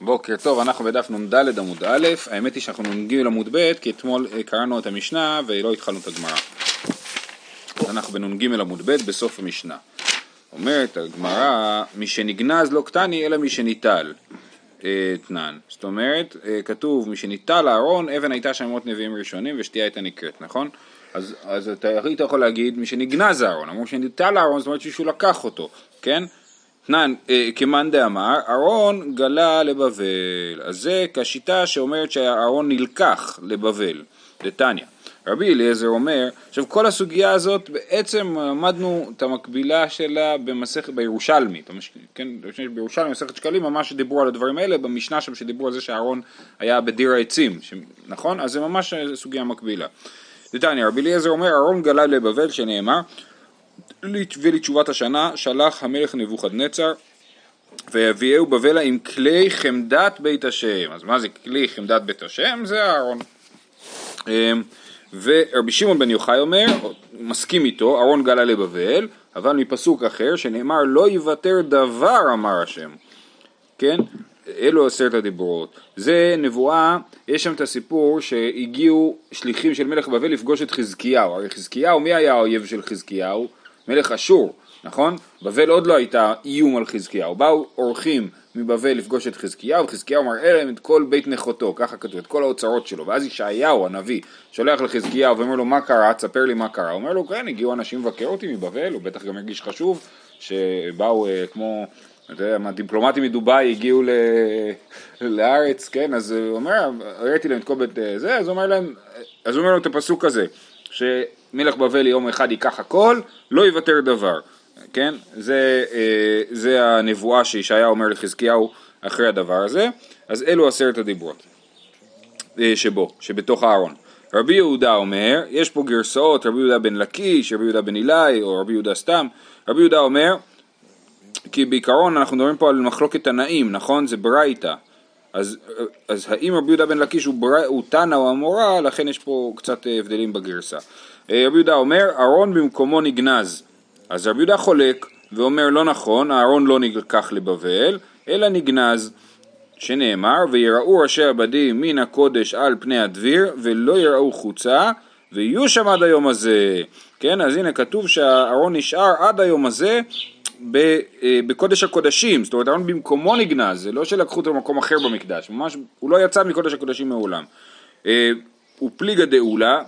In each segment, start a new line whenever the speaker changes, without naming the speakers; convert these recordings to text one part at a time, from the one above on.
בוקר טוב, אנחנו בדף נ"ד עמוד א', האמת היא שאנחנו נ"ג עמוד ב', כי אתמול אה, קראנו את המשנה ולא התחלנו את הגמרא. אז אנחנו בנ"ג עמוד ב', בסוף המשנה. אומרת הגמרא, מי שנגנז לא קטני אלא מי שניטל אתנן. אה, זאת אומרת, אה, כתוב מי שניטל הארון, אבן הייתה שם מות נביאים ראשונים ושתייה הייתה נקראת, נכון? אז, אז אתה היית יכול להגיד מי שנגנז הארון, אמרו שניטל הארון זאת אומרת שמישהו לקח אותו, כן? תנן, אה, כמאן דאמר, אהרון גלה לבבל. אז זה כשיטה שאומרת שהארון נלקח לבבל, דתניא. רבי אליעזר אומר, עכשיו כל הסוגיה הזאת בעצם למדנו את המקבילה שלה במסכת, בירושלמי, כן, בירושלמי, מסכת שקלים, ממש דיברו על הדברים האלה, במשנה שם שדיברו על זה שהארון היה בדיר העצים, ש... נכון? אז זה ממש סוגיה מקבילה. דתניא, רבי אליעזר אומר, אהרון גלה לבבל שנאמר, ולתשובת השנה שלח המלך נבוכדנצר ויביאהו בבלה עם כלי חמדת בית השם. אז מה זה כלי חמדת בית השם? זה אהרון. אמ, ורבי שמעון בן יוחאי אומר, מסכים איתו, אהרון גלה לבבל, אבל מפסוק אחר שנאמר לא יוותר דבר אמר השם. כן? אלו עשרת הדיברות. זה נבואה, יש שם את הסיפור שהגיעו שליחים של מלך בבל לפגוש את חזקיהו. הרי חזקיהו, מי היה האויב של חזקיהו? מלך אשור, נכון? בבל עוד לא הייתה איום על חזקיהו, באו אורחים מבבל לפגוש את חזקיהו, וחזקיהו מראה להם את כל בית נכותו, ככה כתוב, את כל האוצרות שלו, ואז ישעיהו הנביא שולח לחזקיהו ואומר לו מה קרה, תספר לי מה קרה, הוא אומר לו כן, הגיעו אנשים לבקר אותי מבבל, הוא בטח גם הרגיש חשוב, שבאו אה, כמו, אתה יודע מה, דיפלומטים מדובאי הגיעו ל... לארץ, כן, אז הוא אומר, הראיתי להם את כל בית אה, זה, אז הוא אומר להם, אז הוא אומר לו את הפסוק הזה, שמלך בבל יום אחד ייקח הכל, לא יוותר דבר, כן? זה, אה, זה הנבואה שישעיה אומר לחזקיהו אחרי הדבר הזה, אז אלו עשרת הדיברות אה, שבו, שבתוך הארון. רבי יהודה אומר, יש פה גרסאות, רבי יהודה בן לקיש, רבי יהודה בן אילאי, או רבי יהודה סתם, רבי יהודה אומר, כי בעיקרון אנחנו מדברים פה על מחלוקת תנאים, נכון? זה ברייתא. אז, אז האם רבי יהודה בן לקיש הוא, בר... הוא תנא או המורה, לכן יש פה קצת אה, הבדלים בגרסה. אה, רבי יהודה אומר, אהרון במקומו נגנז. אז רבי יהודה חולק ואומר לא נכון, אהרון לא נלקח לבבל, אלא נגנז. שנאמר, ויראו ראשי עבדים מן הקודש על פני הדביר, ולא יראו חוצה, ויהיו שם עד היום הזה. כן, אז הנה כתוב שהארון נשאר עד היום הזה אה, בקודש הקודשים, זאת אומרת אהרון במקומו נגנז, זה לא שלקחו אותו למקום אחר במקדש, ממש, הוא לא יצא מקודש הקודשים מעולם. אה, הוא פליגה דאולה,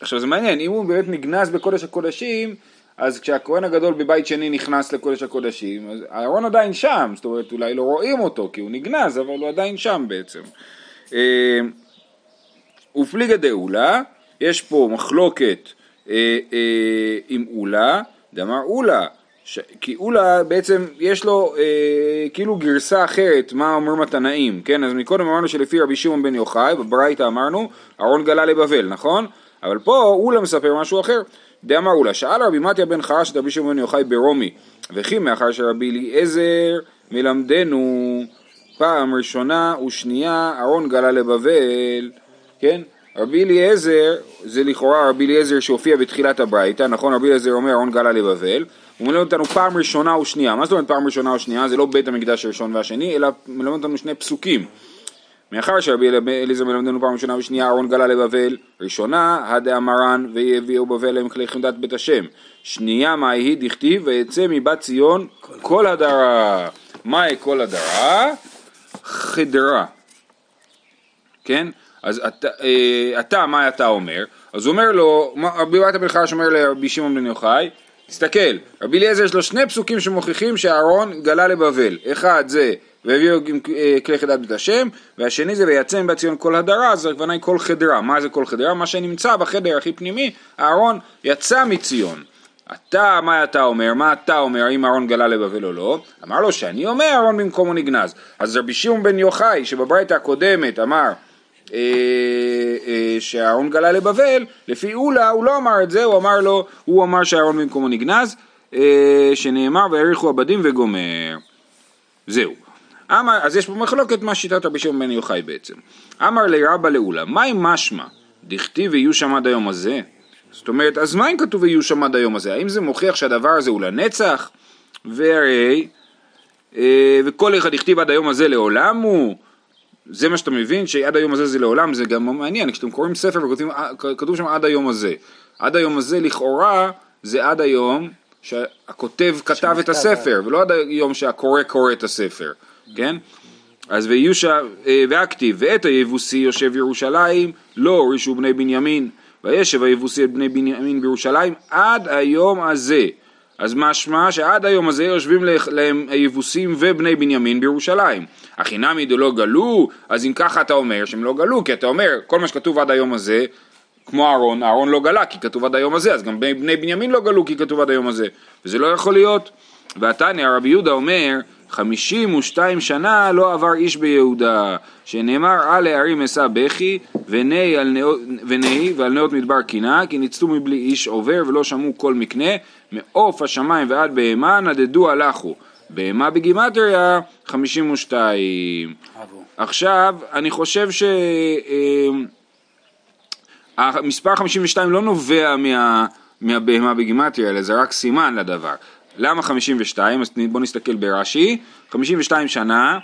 עכשיו זה מעניין, אם הוא באמת נגנז בקודש הקודשים, אז כשהכהן הגדול בבית שני נכנס לקודש הקודשים, אז אהרון עדיין שם, זאת אומרת אולי לא רואים אותו כי הוא נגנז, אבל הוא עדיין שם בעצם. אה, ופליגה דאולה, יש פה מחלוקת עם אולה, דאמר אולה ש... כי אולה בעצם יש לו אה, כאילו גרסה אחרת מה אומרים התנאים, כן? אז מקודם אמרנו שלפי רבי שמעון בן יוחאי, בברייתא אמרנו, אהרון גלה לבבל, נכון? אבל פה אולה מספר משהו אחר. דאמר אולה, שאל רבי מתיה בן חרש את רבי שמעון בן יוחאי ברומי, וכי מאחר שרבי אליעזר מלמדנו פעם ראשונה ושנייה אהרון גלה לבבל, כן? רבי אליעזר, זה לכאורה רבי אליעזר שהופיע בתחילת הברייתא, נכון? רבי אליעזר אומר אהרון גלה לבבל, הוא מלמד אותנו פעם ראשונה ושנייה. מה זאת אומרת פעם ראשונה ושנייה? זה לא בית המקדש הראשון והשני, אלא מלמד אותנו שני פסוקים. מאחר שרבי אליעזר מלמד אותנו פעם ראשונה ושנייה, אהרון גלה לבבל, ראשונה, הדאמרן ויביאו בבל להם כלי חמדת בית השם. שנייה, מה היא דכתיב, ויצא מבת ציון כל הדרה. מהי כל הדרה? חדרה. כן? אז אתה, אה, אתה, מה אתה אומר? אז הוא אומר לו, רבי בן חרש אומר לרבי שמעון בן יוחאי, תסתכל, רבי אליעזר יש לו שני פסוקים שמוכיחים שאהרון גלה לבבל, אחד זה והביאו אה, כלי חדת בית השם, והשני זה ויצא מבת ציון כל הדרה, אז הכוונה היא כל חדרה, מה זה כל חדרה? מה שנמצא בחדר הכי פנימי, אהרון יצא מציון. אתה, מה אתה אומר? מה אתה אומר? האם אהרון גלה לבבל או לא? אמר לו שאני אומר אהרון במקומו נגנז. אז רבי שמעון בן יוחאי שבברית הקודמת אמר אה, אה, שאהרון גלה לבבל, לפי אולה הוא לא אמר את זה, הוא אמר לו, הוא אמר שאהרון במקומו נגנז, אה, שנאמר והעריכו עבדים וגומר. זהו. אמר, אז יש פה מחלוקת מה שיטת רבי שמעון בן יוחאי בעצם. אמר לרבא לאולה, מה עם משמע? דכתיב ויהיו שם עד היום הזה? זאת אומרת, אז מה אם כתוב ויהיו שם עד היום הזה? האם זה מוכיח שהדבר הזה הוא לנצח? והרי, וכל אחד הכתיב עד היום הזה לעולם הוא, זה מה שאתה מבין, שעד היום הזה זה לעולם, זה גם מעניין, כשאתם קוראים ספר וכתוב שם עד היום הזה. עד היום הזה לכאורה זה עד היום שהכותב כתב את הספר, ולא עד היום שהקורא קורא את הספר, כן? אז ויושע, אה, והכתיב, ואת היבוסי יושב ירושלים, לא הורישו בני בנימין, וישב היבוסי את בני בנימין בירושלים עד היום הזה. אז משמע שעד היום הזה יושבים להם היבוסים ובני בנימין בירושלים. הכי נמי דלא גלו, אז אם ככה אתה אומר שהם לא גלו, כי אתה אומר כל מה שכתוב עד היום הזה, כמו אהרון, אהרון לא גלה כי כתוב עד היום הזה, אז גם בני בנימין לא גלו כי כתוב עד היום הזה, וזה לא יכול להיות. ועתניא רבי יהודה אומר, חמישים ושתיים שנה לא עבר איש ביהודה, שנאמר על הערים אשא בכי, ונהי ועל נאות מדבר קינה, כי ניצתו מבלי איש עובר ולא שמעו כל מקנה, מעוף השמיים ועד בהמה נדדו הלכו. בהמה בגימטריה חמישים ושתיים. עכשיו, אני חושב ש... אמ, המספר 52 לא נובע מה, מהבהמה בגימטריה, אלא זה רק סימן לדבר. למה 52? אז בואו נסתכל ברש"י. 52 שנה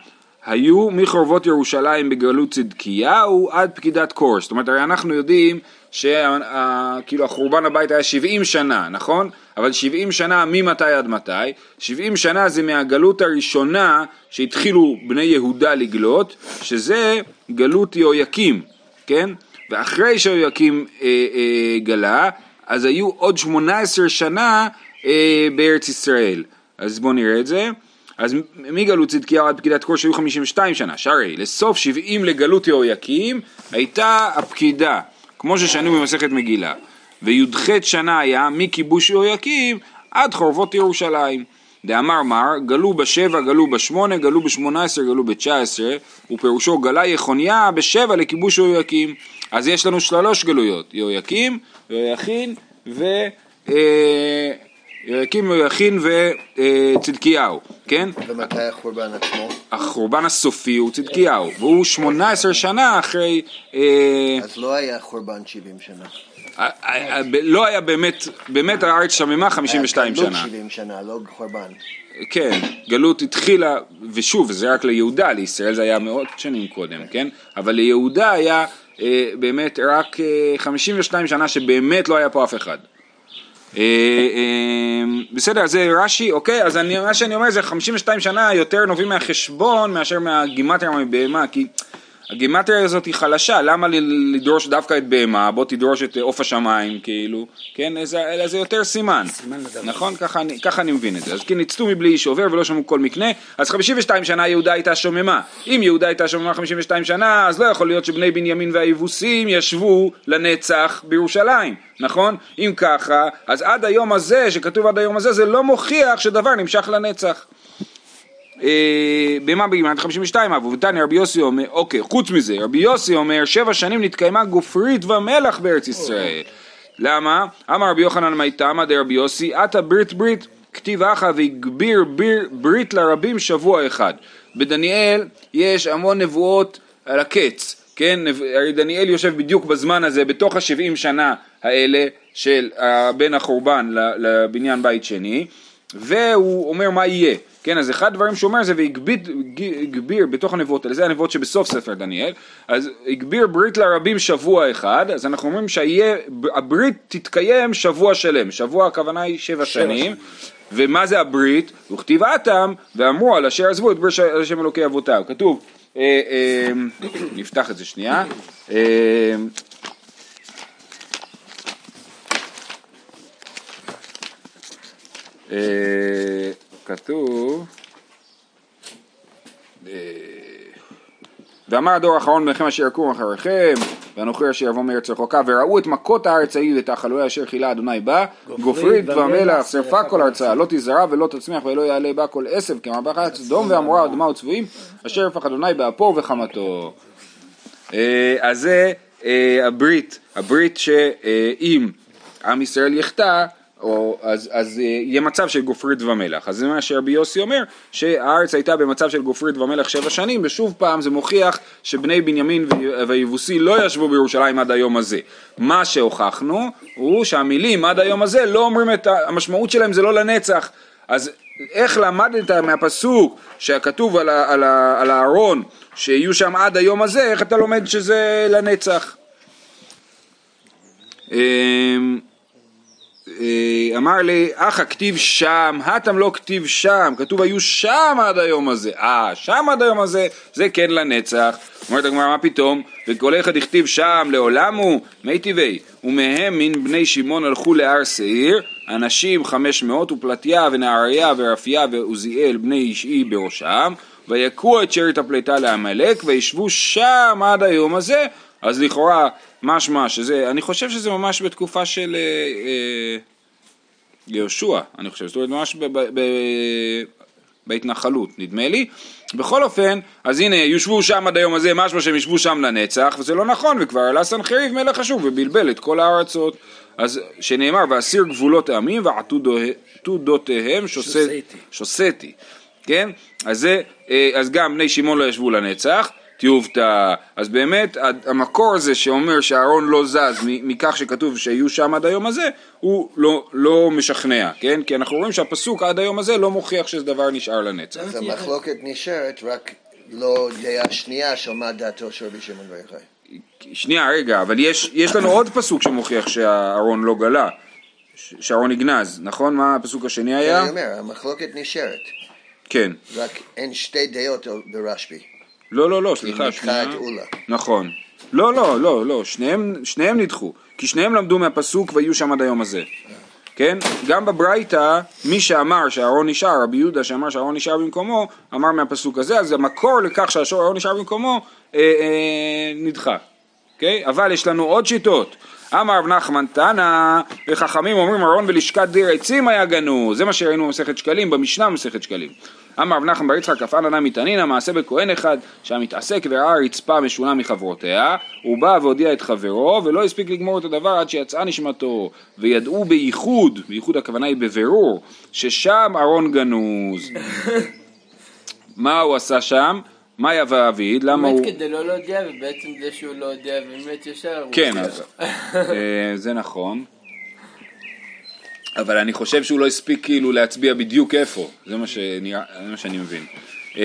היו מחורבות ירושלים בגלות צדקיהו עד פקידת קור. זאת אומרת, הרי אנחנו יודעים שכאילו החורבן הבית היה 70 שנה, נכון? אבל 70 שנה ממתי עד מתי? 70 שנה זה מהגלות הראשונה שהתחילו בני יהודה לגלות, שזה גלות יהויקים, כן? ואחרי שיהויקים אה, אה, גלה, אז היו עוד 18 שנה אה, בארץ ישראל. אז בואו נראה את זה. אז מגלות צדקיהו עד פקידת קור שהיו 52 שנה, שהרי לסוף 70 לגלות יהויקים הייתה הפקידה, כמו ששנו במסכת מגילה. וי"ח שנה היה מכיבוש יהויקים עד חורבות ירושלים. דאמר מר, גלו בשבע, גלו בשמונה, גלו בשמונה עשרה, גלו בתשע עשרה, ופירושו גלה יחוניה בשבע לכיבוש יהויקים. אז יש לנו שלוש גלויות, יהויקים, יהויכין ו... אה, יהויקים, יהויכין וצדקיהו, כן?
ומתי החורבן עצמו?
החורבן הסופי הוא צדקיהו, והוא 18 שנה אחרי...
אה, אז לא היה חורבן 70 שנה.
אה, אה, לא היה באמת, באמת הארץ שממה 52 שנה.
גלות 70 שנה, לא חורבן.
כן, גלות התחילה, ושוב, זה רק ליהודה, לישראל זה היה מאות שנים קודם, כן? אבל ליהודה היה באמת רק 52 שנה שבאמת לא היה פה אף אחד. אה, אה, בסדר, זה רש"י, אוקיי, אז אני, מה שאני אומר זה 52 שנה יותר נובעים מהחשבון מאשר מהגימטריה מבהמה, כי הגימטריה הזאת היא חלשה, למה לדרוש דווקא את בהמה, בוא תדרוש את עוף השמיים, כאילו, כן, אלא זה יותר סימן, סימן נכון? ככה אני, ככה אני מבין את זה. אז כי ניצתו מבלי איש עובר ולא שמעו כל מקנה, אז 52 שנה יהודה הייתה שוממה. אם יהודה הייתה שוממה 52 שנה, אז לא יכול להיות שבני בנימין והיבוסים ישבו לנצח בירושלים, נכון? אם ככה, אז עד היום הזה, שכתוב עד היום הזה, זה לא מוכיח שדבר נמשך לנצח. אה, במה בגימטריה 52 אבו ותניא רבי יוסי אומר, אוקיי, חוץ מזה, רבי יוסי אומר, שבע שנים נתקיימה גופרית ומלח בארץ ישראל. למה? אמר רבי יוחנן מיתמא דרבי יוסי, עתה ברית ברית כתיב אחא והגביר ברית לרבים שבוע אחד. בדניאל יש המון נבואות על הקץ, כן? הרי דניאל יושב בדיוק בזמן הזה, בתוך השבעים שנה האלה של בין החורבן לבניין בית שני, והוא אומר מה יהיה. כן, אז אחד הדברים שהוא אומר זה והגביר בתוך הנבואות האלה, זה הנבואות שבסוף ספר דניאל, אז הגביר ברית לרבים שבוע אחד, אז אנחנו אומרים שהברית תתקיים שבוע שלם, שבוע הכוונה היא שבע שנים, ומה זה הברית? וכתיב אתם ואמרו על אשר עזבו את ברית השם אלוקי אבותיו, כתוב, אה, אה, נפתח את זה שנייה, כתוב אה, ואמר הדור האחרון ביניכם אשר יקום אחריכם והנוכר אשר יבוא מארץ רחוקה וראו את מכות הארץ ההיא ואת החלויה אשר חילה אדוני בה גופרית ומלח שרפה כל ארצה לא תזרע ולא תצמיח ולא יעלה בה כל עשב כמרבחת סדום ועמורה ודמה וצבועים אשר יפח אדוני באפו ובחמתו אה, אז זה אה, הברית הברית שאם עם ישראל יחטא או, אז, אז אה, יהיה מצב של גופרית ומלח. אז זה מה שרבי יוסי אומר, שהארץ הייתה במצב של גופרית ומלח שבע שנים, ושוב פעם זה מוכיח שבני בנימין ויבוסי לא ישבו בירושלים עד היום הזה. מה שהוכחנו הוא שהמילים עד היום הזה לא אומרים את המשמעות שלהם זה לא לנצח. אז איך למדת מהפסוק שכתוב על, על, על הארון שיהיו שם עד היום הזה, איך אתה לומד שזה לנצח? אה, אמר לי, אחא כתיב שם, הטם לא כתיב שם, כתוב היו שם עד היום הזה. אה, שם עד היום הזה, זה כן לנצח. אומרת הגמרא, מה פתאום? וכל אחד הכתיב שם לעולם הוא, מי טבעי. ומהם מן בני שמעון הלכו להר שעיר, אנשים חמש מאות, ופלטיה ונהריה ורפיה ועוזיאל בני אישי בראשם, ויכו את שארית הפליטה לעמלק, וישבו שם עד היום הזה. אז לכאורה משמע שזה, אני חושב שזה ממש בתקופה של אה, אה, יהושע, אני חושב, זאת אומרת ממש ב, ב, ב, בהתנחלות, נדמה לי. בכל אופן, אז הנה, יושבו שם עד היום הזה, משמע שהם ישבו שם לנצח, וזה לא נכון, וכבר עלה סנחריב מלך אשור ובלבל את כל הארצות. אז שנאמר, ואסיר גבולות העמים ועתודותיהם שוסתי, כן? אז, זה, אה, אז גם בני שמעון לא ישבו לנצח. טיובתא, אז באמת המקור הזה שאומר שהארון לא זז מכך שכתוב שיהיו שם עד היום הזה, הוא לא, לא משכנע, כן? כי אנחנו רואים שהפסוק עד היום הזה לא מוכיח שזה דבר נשאר לנצח.
אז המחלוקת נשארת רק לא דעה שנייה של מה דעתו של רבי שמעון יוחאי.
שנייה, רגע, אבל יש, יש לנו עוד פסוק שמוכיח שהארון לא גלה, שהארון נגנז, נכון? מה הפסוק השני היה?
אני אומר, המחלוקת נשארת.
כן.
רק אין שתי דעות ברשב"י.
לא, לא, לא, סליחה, שנייה. נכון. לא, לא, לא, לא, שניהם, שניהם נדחו, כי שניהם למדו מהפסוק ויהיו שם עד היום הזה. כן? גם בברייתא, מי שאמר שהארון נשאר, רבי יהודה שאמר שהארון נשאר במקומו, אמר מהפסוק הזה, אז המקור לכך שהארון נשאר במקומו אה, אה, נדחה. אוקיי? אבל יש לנו עוד שיטות. אמר רב נחמן תנא, וחכמים אומרים ארון ולשכת דיר עצים היה גנוז, זה מה שראינו במסכת שקלים, במשנה במסכת שקלים. אמר רב נחמן בר יצחק כפן ענה מתענינא מעשה בכהן אחד שהמתעסק וראה רצפה משונה מחברותיה הוא בא והודיע את חברו ולא הספיק לגמור את הדבר עד שיצאה נשמתו וידעו בייחוד, בייחוד הכוונה היא בבירור ששם ארון גנוז מה הוא עשה שם? מה יבא אביד? למה הוא...
באמת כדי לא להודיע ובעצם זה שהוא לא יודע באמת ישר
כן, אז, אה, זה נכון אבל אני חושב שהוא לא הספיק כאילו להצביע בדיוק איפה, זה מה, שנראה, זה מה שאני מבין. אמ,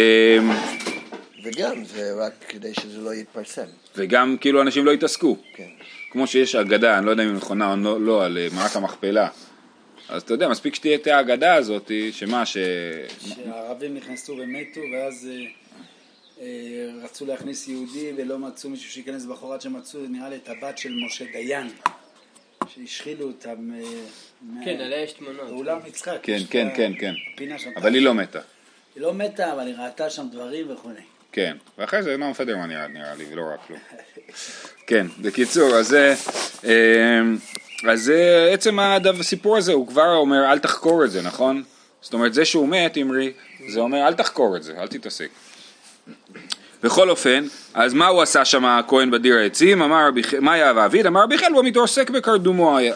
וגם זה רק כדי שזה לא יתפרסם.
וגם כאילו אנשים לא יתעסקו. כן. כמו שיש אגדה, אני לא יודע אם היא נכונה או לא, לא על אה, מערת המכפלה. אז אתה יודע, מספיק שתהיה את האגדה הזאת, שמה, ש...
שהערבים נכנסו ומתו, ואז אה, אה, רצו להכניס יהודי ולא מצאו מישהו שייכנס בחורת שמצאו, נראה לי את הבת של משה דיין. שהשחילו אותם.
אה, כן, עליה יש תמונות.
באולם יצחק.
כן, כן, כן, כן. אבל היא לא מתה.
היא לא מתה, אבל היא ראתה שם דברים וכו'.
כן, ואחרי זה נועם פדרמן ירד נראה לי, ולא רק לו. כן, בקיצור, אז זה... אה, אז עצם הסיפור הזה, הוא כבר אומר, אל תחקור את זה, נכון? זאת אומרת, זה שהוא מת, אמרי, זה אומר, אל תחקור את זה, אל תתעסק. בכל אופן, אז מה הוא עשה שם הכהן בדיר העצים? אמר מה היה ואביד? אמר רבי חלבו מתעסק בקרדומו היה.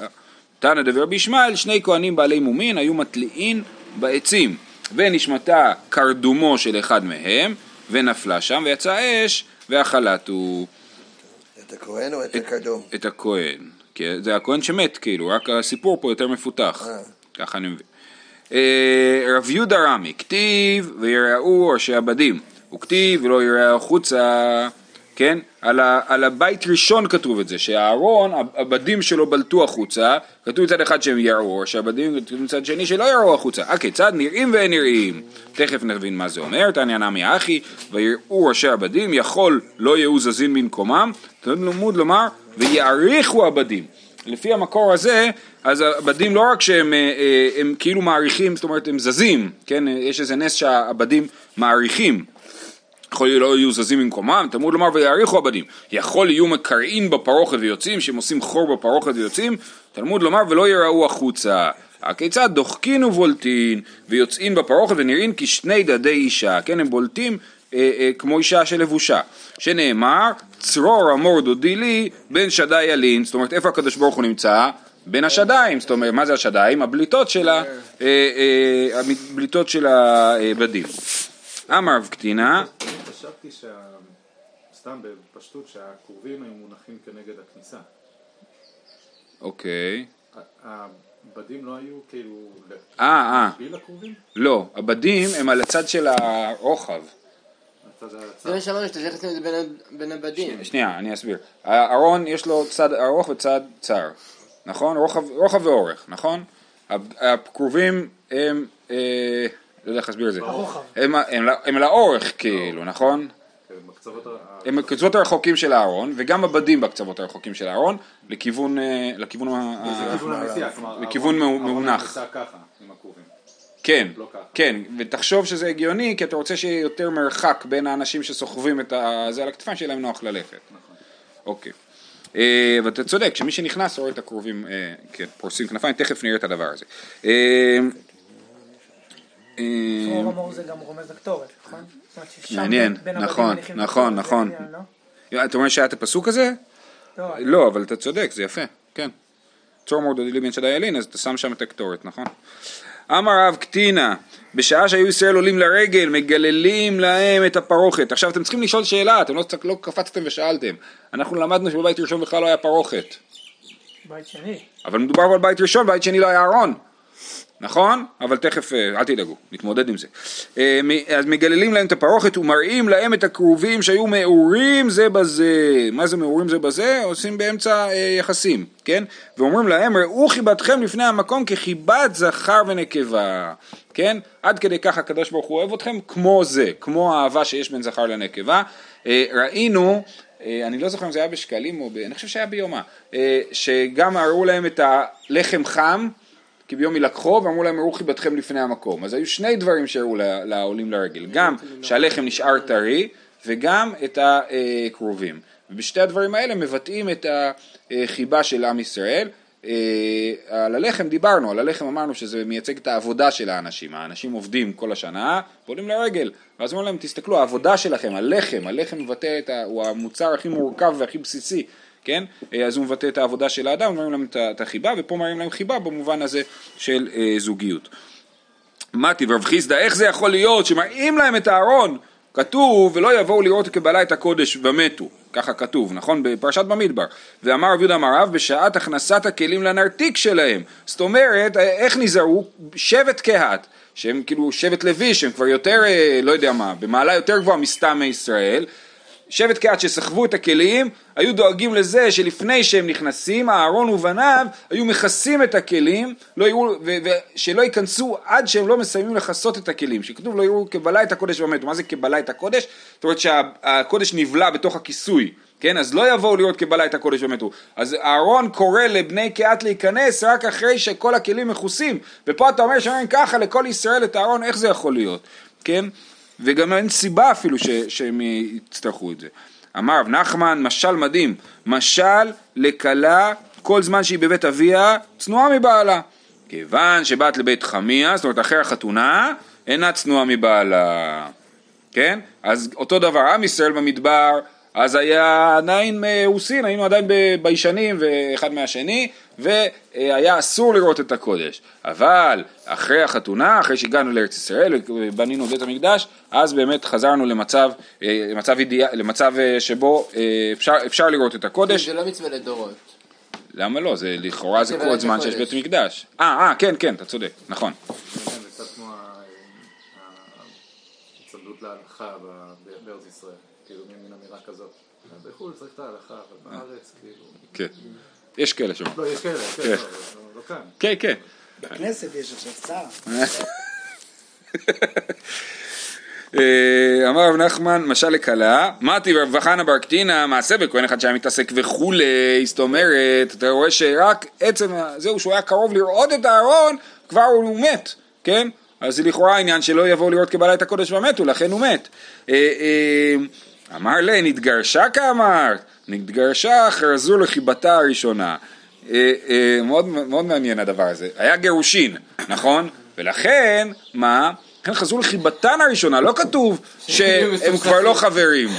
תנא דבר רבי ישמעאל, שני כהנים בעלי מומין היו מתליעין בעצים, ונשמתה קרדומו של אחד מהם, ונפלה שם, ויצא אש, ואכלתו.
את הכהן או את הקרדום?
את הכהן. כי זה הכהן שמת, כאילו, רק הסיפור פה יותר מפותח. אה. ככה אני מבין. אה, רב יהודה רמי, כתיב ויראו ראשי עבדים. וכתיב ולא יראה החוצה, כן? על, ה, על הבית ראשון כתוב את זה, שהארון, הבדים שלו בלטו החוצה, כתוב מצד אחד שהם יראו, שהבדים כתוב מצד שני שלא יראו החוצה. הכיצד נראים ואין נראים? תכף נבין מה זה אומר, תעניין נמי אחי, ויראו ראשי הבדים, יכול לא יהיו זזים במקומם, תלמוד לומר, ויעריכו הבדים. לפי המקור הזה, אז הבדים לא רק שהם הם, אה, אה, הם כאילו מעריכים, זאת אומרת הם זזים, כן? יש איזה נס שהבדים מעריכים יכול לא יהיו זזים ממקומם, תלמוד לומר ויעריכו עבדים. יכול יהיו מקרעין בפרוכת ויוצאים, שהם עושים חור בפרוכת ויוצאים, תלמוד לומר ולא יראו החוצה. הכיצד דוחקין ובולטין ויוצאים בפרוכת ונראים כשני דדי אישה, כן הם בולטים אה, אה, כמו אישה שלבושה, שנאמר צרור המור דודי לי בין שדי ילין, זאת אומרת איפה הקדוש ברוך הוא נמצא? בין השדיים, זאת אומרת מה זה השדיים? הבליטות של, אה, אה, הבדים. אמר רב
חשבתי שה... סתם בפשטות שהכרובים היו מונחים כנגד הכניסה.
אוקיי.
בדים לא היו כאילו...
אה, אה,
מקביל לקרובים?
לא, הבדים הם על הצד של הרוחב.
זה מה שאמרנו, שאתה צריך לשים את זה בין הבדים.
שנייה, אני אסביר. הארון יש לו צד ארוך וצד צר, נכון? רוחב, ואורך, נכון? הכרובים הם, אה, לא יודע איך להסביר את זה. הם, הם, הם לאורך כאילו, נכון? הם בקצוות הרחוקים של הארון, וגם הבדים בקצוות הרחוקים של הארון, לכיוון, אה, לכיוון מאונח. כן,
לא.
כן, ותחשוב שזה הגיוני, כי אתה רוצה שיהיה יותר מרחק בין האנשים שסוחבים את זה על הכתפיים, שיהיה להם נוח ללכת.
נכון.
אוקיי. אה, ואתה צודק, שמי שנכנס רואה את הקרובים, אה, כן, פורסים כנפיים, תכף נראה את הדבר הזה. אה,
המור זה גם רומז לקטורת, נכון?
מעניין, נכון, נכון,
הקטורת,
נכון.
לא?
אתה אומר שהיה את הפסוק הזה?
לא,
לא, אבל אתה צודק, זה יפה, כן. צור מורדודי בן שדי ילין, אז אתה שם שם את הקטורת, נכון? אמר רב קטינה, בשעה שהיו ישראל עולים לרגל, מגללים להם את הפרוכת. עכשיו אתם צריכים לשאול שאלה, אתם לא, לא קפצתם ושאלתם. אנחנו למדנו שבבית ראשון בכלל לא היה פרוכת.
בית שני.
אבל מדובר על בית ראשון, בית שני לא היה ארון. נכון? אבל תכף, אה, אל תדאגו, נתמודד עם זה. אה, אז מגללים להם את הפרוכת ומראים להם את הכרובים שהיו מעורים זה בזה. מה זה מעורים זה בזה? עושים באמצע אה, יחסים, כן? ואומרים להם, ראו חיבתכם לפני המקום כחיבת זכר ונקבה, כן? עד כדי כך הקדוש ברוך הוא אוהב אתכם כמו זה, כמו האהבה שיש בין זכר לנקבה. ראינו אני לא זוכר אם זה היה בשקלים או ב... אני חושב שהיה ביומא, אה, שגם הראו להם את הלחם חם, כי ביום יילקחו, ואמרו להם הראו חיבתכם לפני המקום. אז היו שני דברים שהראו לעולים לרגל, גם שהלחם נשאר טרי, וגם את הכרובים. ובשתי הדברים האלה מבטאים את החיבה של עם ישראל. אה, על הלחם דיברנו, על הלחם אמרנו שזה מייצג את העבודה של האנשים, האנשים עובדים כל השנה ועולים לרגל, ואז אומרים להם תסתכלו העבודה שלכם, הלחם, הלחם מבטא את ה... הוא המוצר הכי מורכב והכי בסיסי, כן? אה, אז הוא מבטא את העבודה של האדם, מראים להם את החיבה, ופה מראים להם חיבה במובן הזה של אה, זוגיות. מתי ורב חיסדא, איך זה יכול להיות שמראים להם את הארון, כתוב ולא יבואו לראות כבלה את הקודש ומתו, ככה כתוב, נכון? בפרשת במדבר. ואמר רב יהודה אמר רב בשעת הכנסת הכלים לנרתיק שלהם. זאת אומרת, איך נזהרו? שבט קהת, שהם כאילו שבט לוי, שהם כבר יותר, אה, לא יודע מה, במעלה יותר גבוהה מסתם מישראל, שבט קהת שסחבו את הכלים, היו דואגים לזה שלפני שהם נכנסים, אהרון ובניו היו מכסים את הכלים, לא יראו, ו- ושלא ייכנסו עד שהם לא מסיימים לכסות את הכלים, שכתוב לא יראו כבלה את הקודש ומתו, מה זה כבלה את הקודש? זאת אומרת שהקודש נבלע בתוך הכיסוי, כן? אז לא יבואו לראות כבלה את הקודש ומתו. אז אהרון קורא לבני קהת להיכנס רק אחרי שכל הכלים מכוסים, ופה אתה אומר שאומרים ככה לכל ישראל את אהרון, איך זה יכול להיות? כן? וגם אין סיבה אפילו ש, שהם יצטרכו את זה. אמר רב נחמן, משל מדהים, משל לכלה כל זמן שהיא בבית אביה, צנועה מבעלה. כיוון שבאת לבית חמיה, זאת אומרת אחרי החתונה, אינה צנועה מבעלה. כן? אז אותו דבר, עם ישראל במדבר, אז היה עדיין מאוסין, היינו עדיין ביישנים ואחד מהשני, והיה אסור לראות את הקודש. אבל אחרי החתונה, אחרי שהגענו לארץ ישראל ובנינו בית המקדש, אז באמת חזרנו למצב, אה, למצב, אידיאל, למצב אה, שבו אה, אפשר, אפשר לראות את הקודש.
זה לא מצווה לדורות.
למה לא? זה לכאורה זה כל זמן שיש. בית מקדש. אה, אה, כן, כן, אתה צודק, נכון.
כן, זה קצת כמו ההצמדות להלכה ב- ב- בארץ ישראל, כאילו מין מין אמירה כזאת. בחו"ל צריך את ההלכה, אבל בארץ כאילו...
כן. יש כאלה שם.
לא, יש כאלה, כן,
כן.
לא, לא- לא כאן.
כן, כן.
בכנסת יש עכשיו שר.
אה, אמר רב נחמן, משל לכלה, מתי רב חנה בר קטינא, מעשה בכהן אחד שהיה מתעסק וכולי, זאת אומרת, אתה רואה שרק עצם זהו שהוא היה קרוב לראות את הארון, כבר הוא מת, כן? אז זה לכאורה העניין שלא יבואו לראות קבלה את הקודש ומתו, לכן הוא מת. אמר לה, נתגרשה כאמרת, נתגרשה, חרזו לחיבתה הראשונה. אה, אה, מאוד, מאוד מעניין הדבר הזה. היה גירושין, נכון? ולכן, מה? לכן חזרו לחיבתן הראשונה, לא כתוב שהם כבר לא חברים,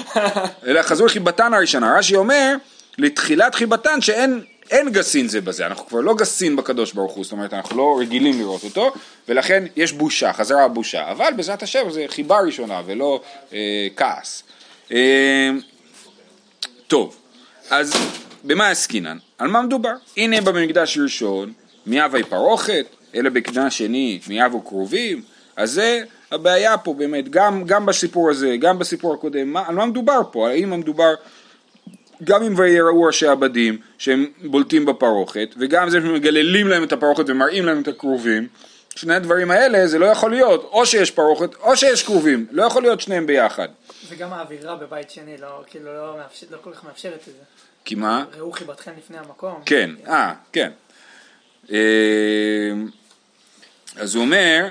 אלא חזרו לחיבתן הראשונה. רש"י אומר, לתחילת חיבתן שאין אין גסין זה בזה, אנחנו כבר לא גסין בקדוש ברוך הוא, זאת אומרת אנחנו לא רגילים לראות אותו, ולכן יש בושה, חזרה הבושה, אבל בעזרת השם זה חיבה ראשונה ולא אה, כעס. אה, טוב, אז במה עסקינן? על מה מדובר? הנה במקדש ראשון, מיהווה פרוכת, אלא בקנה שני מיהבו קרובים, אז זה הבעיה פה באמת, גם, גם בסיפור הזה, גם בסיפור הקודם, מה, על מה מדובר פה? האם מדובר גם אם ויראו ראשי עבדים שהם בולטים בפרוכת, וגם זה שמגללים להם את הפרוכת ומראים להם את הכרובים, שני הדברים האלה זה לא יכול להיות, או שיש פרוכת או שיש כרובים, לא יכול להיות שניהם ביחד.
וגם האווירה בבית שני לא, כאילו לא, מאפשר, לא כל כך מאפשרת את זה.
כי מה?
ראו חיבתכם לפני המקום.
כן, אה, כן. אה, אז הוא אומר,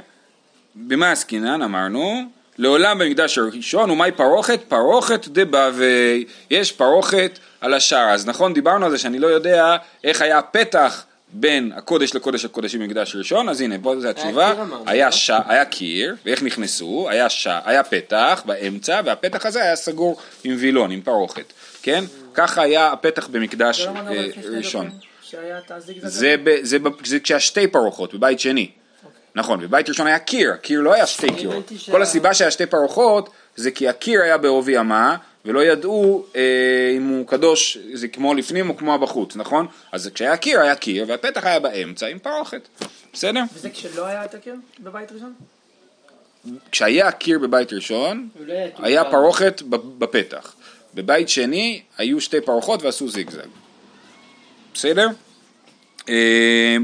במה עסקינן אמרנו? לעולם במקדש הראשון, ומהי פרוכת? פרוכת דבבי. יש פרוכת על השער. אז נכון, דיברנו על זה שאני לא יודע איך היה הפתח בין הקודש לקודש הקודשים במקדש הראשון, אז הנה, פה זו התשובה.
אמרנו,
היה,
לא?
ש... היה קיר, ואיך נכנסו? היה, ש... היה פתח באמצע, והפתח הזה היה סגור עם וילון, עם פרוכת, כן? ככה היה הפתח במקדש
זה לא
אה, ראשון. זה, ב, זה, ב, זה כשהיה שתי פרוחות בבית שני. נכון, בבית ראשון היה קיר, הקיר לא היה שתי קירות. כל הסיבה שהיה שתי פרוחות זה כי הקיר היה בעובי אמה ולא ידעו אה, אם הוא קדוש, זה כמו לפנים או כמו בחוץ, נכון? אז כשהיה קיר היה קיר והפתח היה באמצע עם פרוכת, בסדר?
וזה כשלא היה את הקיר בבית ראשון?
כשהיה קיר בבית ראשון
אולי היה.
פרוכת בפתח. בבית שני היו שתי פרוחות ועשו זיגזג. בסדר? אה,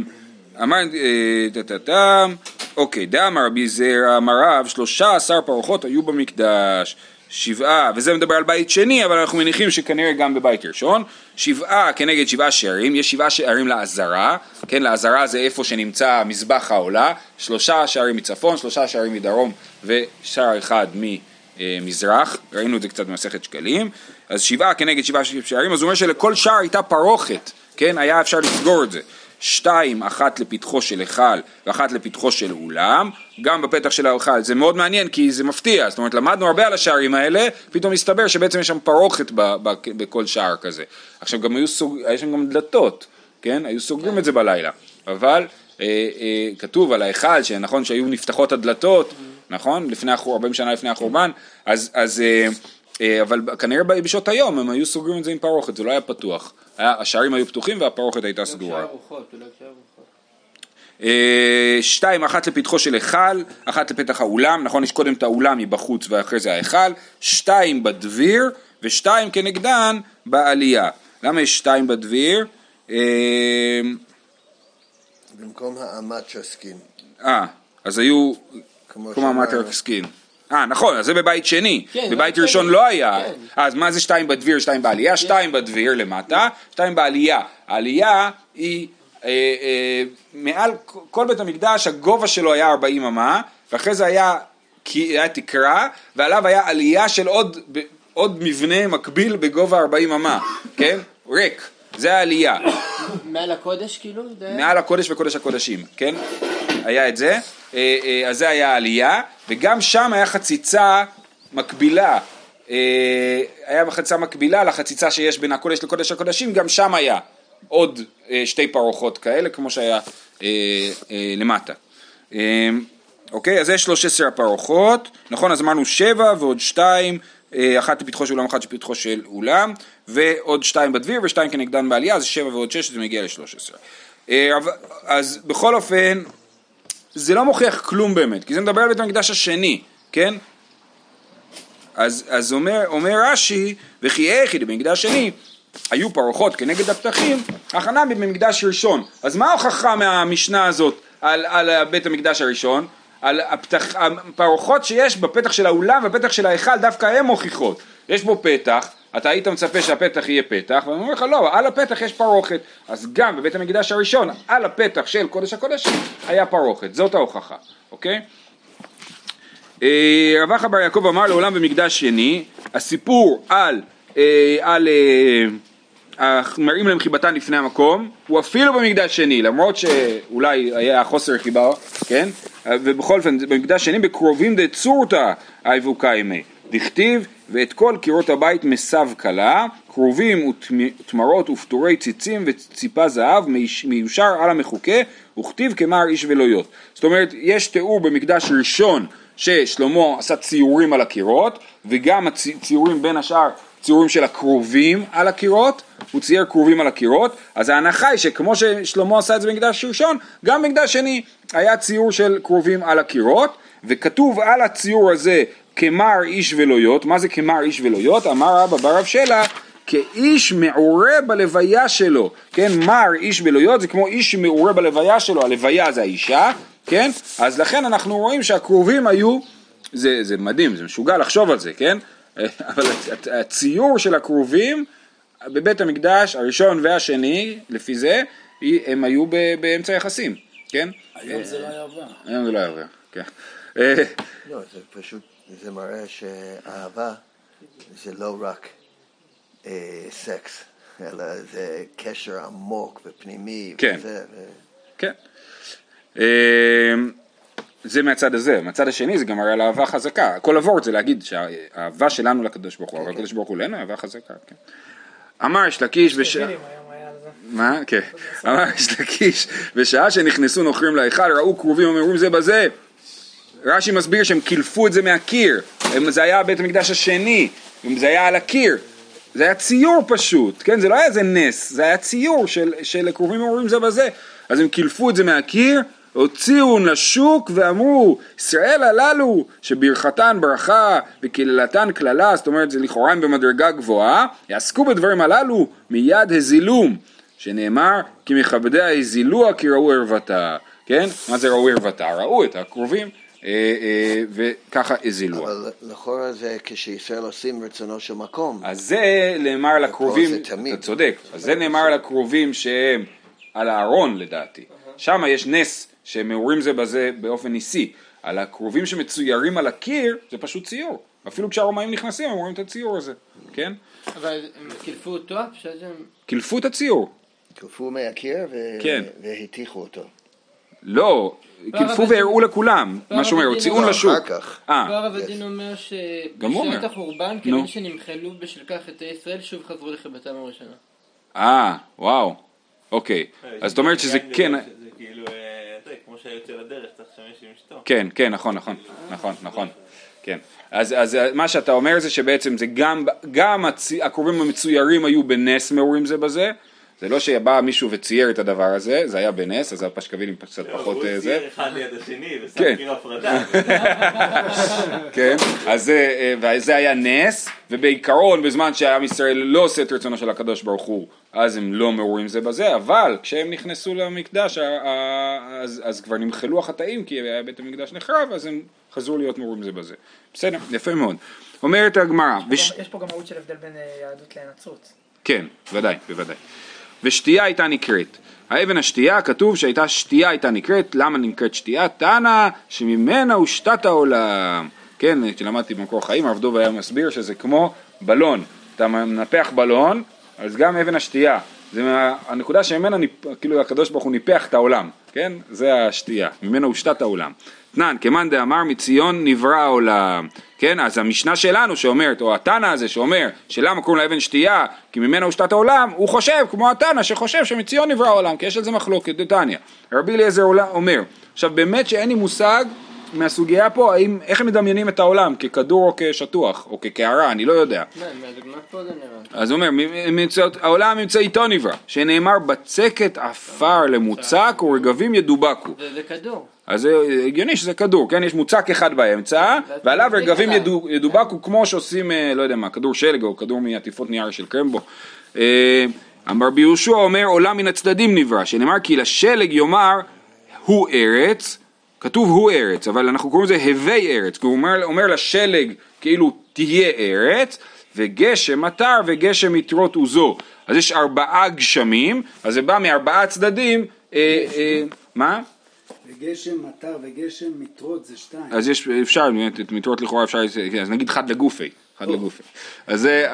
אמר, אה, טה-טה-טם, אוקיי, דאמר רבי זרע, אמר רב, שלושה עשר פרוחות היו במקדש, שבעה, וזה מדבר על בית שני, אבל אנחנו מניחים שכנראה גם בבית ראשון, שבעה כנגד שבעה שערים, יש שבעה שערים לעזרה, כן, לעזרה זה איפה שנמצא מזבח העולה, שלושה שערים מצפון, שלושה שערים מדרום ושער אחד ממזרח, ראינו את זה קצת במסכת שקלים, אז שבעה כנגד שבעה שערים, אז הוא אומר שלכל שער הייתה פרוכת, כן, היה אפשר לסגור את זה. שתיים, אחת לפתחו של היכל ואחת לפתחו של אולם, גם בפתח של ההיכל, זה מאוד מעניין כי זה מפתיע, זאת אומרת למדנו הרבה על השערים האלה, פתאום מסתבר שבעצם יש שם פרוכת ב- ב- בכל שער כזה. עכשיו גם היו סוג, היה שם גם דלתות, כן? היו סוגרים את זה בלילה, אבל אה, אה, כתוב על ההיכל שנכון שהיו נפתחות הדלתות, נכון? לפני החור, 40 שנה לפני החורבן, אז, אז אה, אבל כנראה בשעות היום הם היו סוגרים את זה עם פרוכת, זה לא היה פתוח. היה, השערים היו פתוחים והפרוכת הייתה סגורה.
אולי אפשר ארוחות.
אה, שתיים, אחת לפתחו של היכל, אחת לפתח האולם, נכון, יש קודם את האולם מבחוץ ואחרי זה ההיכל, שתיים בדביר ושתיים כנגדן בעלייה. למה יש שתיים בדביר? אה,
במקום האמת שעסקין.
אה, אז היו,
כמו
כמו אמרת
שאמרנו.
סקין. אה, נכון, אז זה בבית שני.
כן,
בבית
בבית
ראשון
שני.
לא היה.
כן.
אז מה זה שתיים בדביר, שתיים בעלייה? שתיים בדביר למטה, שתיים בעלייה. העלייה היא אה, אה, מעל כל בית המקדש, הגובה שלו היה 40 אמה, ואחרי זה היה, היה תקרה, ועליו היה עלייה של עוד, עוד מבנה מקביל בגובה 40 אמה, כן? ריק. זה העלייה.
מעל הקודש כאילו?
מעל הקודש וקודש הקודשים, כן? היה את זה, אה, אה, אז זה היה העלייה, וגם שם היה חציצה מקבילה, אה, היה חציצה מקבילה לחציצה שיש בין הקודש לקודש הקודשים, גם שם היה עוד שתי פרוחות כאלה, כמו שהיה למטה. אוקיי, אז זה 13 הפרוחות, נכון, אז אמרנו שבע ועוד שתיים, אה, אחת לפתחו של אולם, אחת לפתחו של אולם, ועוד שתיים בדביר ושתיים כנגדן בעלייה, אז שבע ועוד שש, זה מגיע ל-13. אז בכל אופן, זה לא מוכיח כלום באמת, כי זה מדבר על בית המקדש השני, כן? אז, אז אומר, אומר רש"י, וכי איכי במקדש שני, היו פרוחות כנגד הפתחים, הכנה במקדש ראשון. אז מה ההוכחה מהמשנה הזאת על, על בית המקדש הראשון? על הפתח, הפרוחות שיש בפתח של האולם ובפתח של ההיכל, דווקא הן מוכיחות. יש בו פתח, אתה היית מצפה שהפתח יהיה פתח, ואני אומר לך לא, על הפתח יש פרוכת. אז גם בבית המקדש הראשון, על הפתח של קודש הקודשים, היה פרוכת. זאת ההוכחה, אוקיי? אה, רב אחא בר יעקב אמר לעולם במקדש שני, הסיפור על, אה, על אה, מראים להם חיבתן לפני המקום, הוא אפילו במקדש שני, למרות שאולי היה חוסר חיבה, כן? ובכל אופן, במקדש שני בקרובים דצורתא אייבו קיימי, דכתיב ואת כל קירות הבית מסב כלה, כרובים ותמרות ופטורי ציצים וציפה זהב מיושר על המחוקה, וכתיב כמר איש ולויות. זאת אומרת, יש תיאור במקדש ראשון ששלמה עשה ציורים על הקירות, וגם הציורים בין השאר ציורים של הכרובים על הקירות, הוא צייר כרובים על הקירות, אז ההנחה היא שכמו ששלמה עשה את זה במקדש ראשון, גם במקדש שני היה ציור של כרובים על הקירות, וכתוב על הציור הזה כמר איש ולויות, מה זה כמר איש ולויות? אמר רבא בר רב שלח כאיש מעורה בלוויה שלו, כן, מר איש בלויות זה כמו איש שמעורה בלוויה שלו, הלוויה זה האישה, כן, אז לכן אנחנו רואים שהכרובים היו, זה, זה מדהים, זה משוגע לחשוב על זה, כן, אבל הצ- הציור של הכרובים בבית המקדש הראשון והשני, לפי זה, הם היו באמצע יחסים, כן,
היום זה לא היה עובר.
היום זה לא היה עובר, כן.
לא, זה פשוט, זה מראה שאהבה זה לא רק אה, סקס, אלא זה קשר עמוק ופנימי.
כן.
וזה, ו...
כן. אה, זה מהצד הזה, מהצד השני זה גם הרי על אהבה חזקה, כל הוורד זה להגיד שהאהבה שלנו לקדוש ברוך הוא, אבל הקדוש ברוך הוא לנו אהבה חזקה, כן. אמר יש לקיש בש...
פילים היום היה על זה.
מה? כן. אמר יש לקיש בשעה שנכנסו נוכרים להיכל ראו כרובים המרובים זה בזה רש"י מסביר שהם קילפו את זה מהקיר, זה היה בית המקדש השני, זה היה על הקיר, זה היה ציור פשוט, כן? זה לא היה איזה נס, זה היה ציור של, של כרובים המרובים זה בזה, אז הם קילפו את זה מהקיר, הוציאו לשוק ואמרו, ישראל הללו שברכתן ברכה וקללתן קללה, זאת אומרת זה לכאורה הם במדרגה גבוהה, יעסקו בדברים הללו מיד הזילום, שנאמר כי מכבדיה הזילוה כי ראו ערוותה, כן? מה זה ראו ערוותה? ראו את הכרובים אה, וככה הזילוה.
אבל לכאורה זה כשישראל עושים רצונו של מקום.
אז זה נאמר לקרובים,
זה תמיד.
אתה צודק, אז זה נאמר לקרובים שהם על הארון לדעתי, שם יש נס שהם מעורים זה בזה באופן ניסי, על הכרובים שמצוירים על הקיר זה פשוט ציור, אפילו כשהרומאים נכנסים הם רואים את הציור הזה, כן?
אבל הם קילפו אותו.
קילפו את הציור,
קלפו מהקיר ו...
כן.
והטיחו אותו.
לא, קילפו והראו לכולם, מה שאומר,
אבל
הוציאו לשוק,
אחר כך.
אה,
כבר הרב הדין אומר
אומר.
שבשעת החורבן. כיוון שנמחלו בשל כך את ישראל, שוב חזרו לחיבתם הראשונה.
אה, וואו, אוקיי, אז זאת אומרת שזה כן,
זה כאילו, אה, אתה יודע, כמו שהיוצא לדרך צריך לשמש עם אשתו.
כן, כן, נכון, נכון, נכון, נכון, כן. אז, אז מה שאתה אומר זה שבעצם זה גם, גם הצ... הקרובים המצוירים היו בנס מעורים זה בזה, זה לא שבא מישהו וצייר את הדבר הזה, זה היה בנס, אז הפשקווילים קצת פחות
הוא
אה, זה,
צייר אחד ליד השני ושם
כן.
כאילו הפרדה.
כן, אז זה, אה, וזה היה נס, ובעיקרון בזמן שעם ישראל לא עושה את רצונו של הקדוש ברוך הוא, אז הם לא מעורים זה בזה, אבל כשהם נכנסו למקדש, אז, אז כבר נמחלו החטאים, כי היה בית המקדש נחרב, אז הם חזרו להיות מעורים זה בזה. בסדר, יפה מאוד. אומרת הגמרא.
יש פה גם מהות של הבדל בין אה, יהדות לנצרות.
כן, ודאי, בוודאי. ושתייה הייתה נקראת. האבן השתייה, כתוב שהייתה שתייה הייתה נקראת, למה נקראת שתייה? תנא שממנה הושתת העולם. כן, כשלמדתי במקור חיים, הרב דוב היה מסביר שזה כמו בלון. אתה מנפח בלון, אז גם אבן השתייה. זה מה, הנקודה שממנה, כאילו הקדוש ברוך הוא ניפח את העולם, כן? זה השתייה, ממנה הושתת העולם. תנן, כמאן דאמר מציון נברא העולם, כן? אז המשנה שלנו שאומרת, או התנא הזה שאומר, שלמה קוראים לאבן שתייה, כי ממנה הושתת העולם, הוא חושב כמו התנא שחושב שמציון נברא העולם, כי יש על זה מחלוקת, דתניא. רבי אליעזר אומר, עכשיו באמת שאין לי מושג מהסוגיה פה, האם, איך הם מדמיינים את העולם, ככדור או כשטוח, או כקערה, אני לא יודע.
נראה.
אז הוא אומר, העולם ממצאיתו נברא, שנאמר בצקת עפר למוצק ורגבים ידובקו.
זה כדור.
אז זה הגיוני שזה כדור, כן? יש מוצק אחד באמצע, ועליו רגבים ידו- ידובקו כמו שעושים, אה, לא יודע מה, כדור שלג או כדור מעטיפות נייר של קרמבו. אה, אמר רבי יהושע אומר עולם מן הצדדים נברא, שנאמר כי לשלג יאמר הוא ארץ, כתוב הוא ארץ, אבל אנחנו קוראים לזה הווי ארץ, כי הוא אומר, אומר לשלג כאילו תהיה ארץ, וגשם מטר וגשם יתרות עוזו. אז יש ארבעה גשמים, אז זה בא מארבעה צדדים, אה, אה, מה?
וגשם, מטר וגשם, מטרות זה שתיים.
אז יש, אפשר, את מיטות לכאורה אפשר, כן, אז נגיד חד לגופי, חד לגופי. אז זה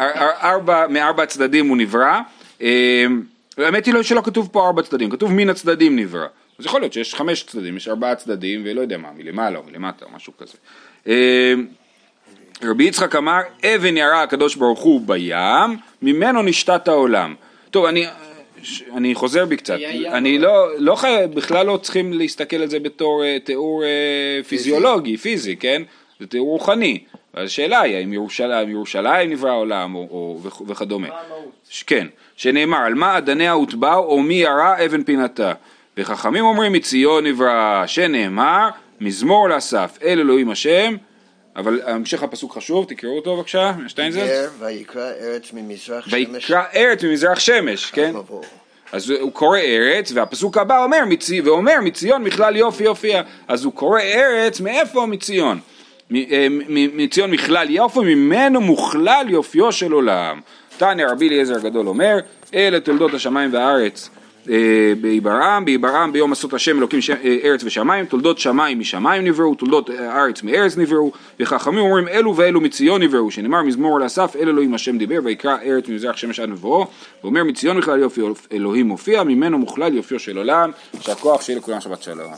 ארבע, מארבע צדדים הוא נברא. אה, האמת היא לא שלא כתוב פה ארבע צדדים, כתוב מן הצדדים נברא. אז יכול להיות שיש חמש צדדים, יש ארבעה צדדים, ולא יודע מה, מלמעלה או מלמטה או משהו כזה. אה, רבי יצחק אמר, אבן ירה הקדוש ברוך הוא בים, ממנו נשתת העולם. טוב, אני, ש- אני חוזר בי קצת. אני לא, לא חי, בכלל לא צריכים להסתכל על זה בתור אה, תיאור אה, פיזיולוגי, פיזי, כן? זה תיאור רוחני. ואז השאלה היא האם ירושלים, ירושלים נברא העולם או, או וכ- וכדומה. כן, שנאמר על מה אדניה הוטבעו או מי ירה אבן פינתה. וחכמים אומרים מציון נברא, שנאמר מזמור לאסף אל אלוהים השם, אבל המשך הפסוק חשוב, תקראו אותו בבקשה, שטיינזרץ.
גר ויקרא ארץ ממזרח שמש.
ויקרא ארץ ממזרח שמש, כן? אז הוא קורא ארץ, והפסוק הבא אומר, מצי, ואומר מציון מכלל יופי יופיע. אז הוא קורא ארץ, מאיפה מציון? אה, מציון מכלל יופי, ממנו מוכלל יופיו של עולם. תנא רבי אליעזר הגדול אומר, אלה תולדות השמיים והארץ אה, בעיברם, בעיברם ביום עשות השם אלוקים אה, ארץ ושמיים, תולדות שמיים משמיים נבראו, תולדות אה, הארץ מארץ נבראו, וחכמים אומרים אלו ואלו מציון נבראו, שנאמר מזמור לאסף, אל אלוהים השם דיבר, ויקרא ארץ ממזרח שמש עד מבואו, ואומר מציון בכלל יופי אלוהים מופיע, ממנו מוכלל יופיו של עולם, שהכוח שיהיה לכולם שבת שלום.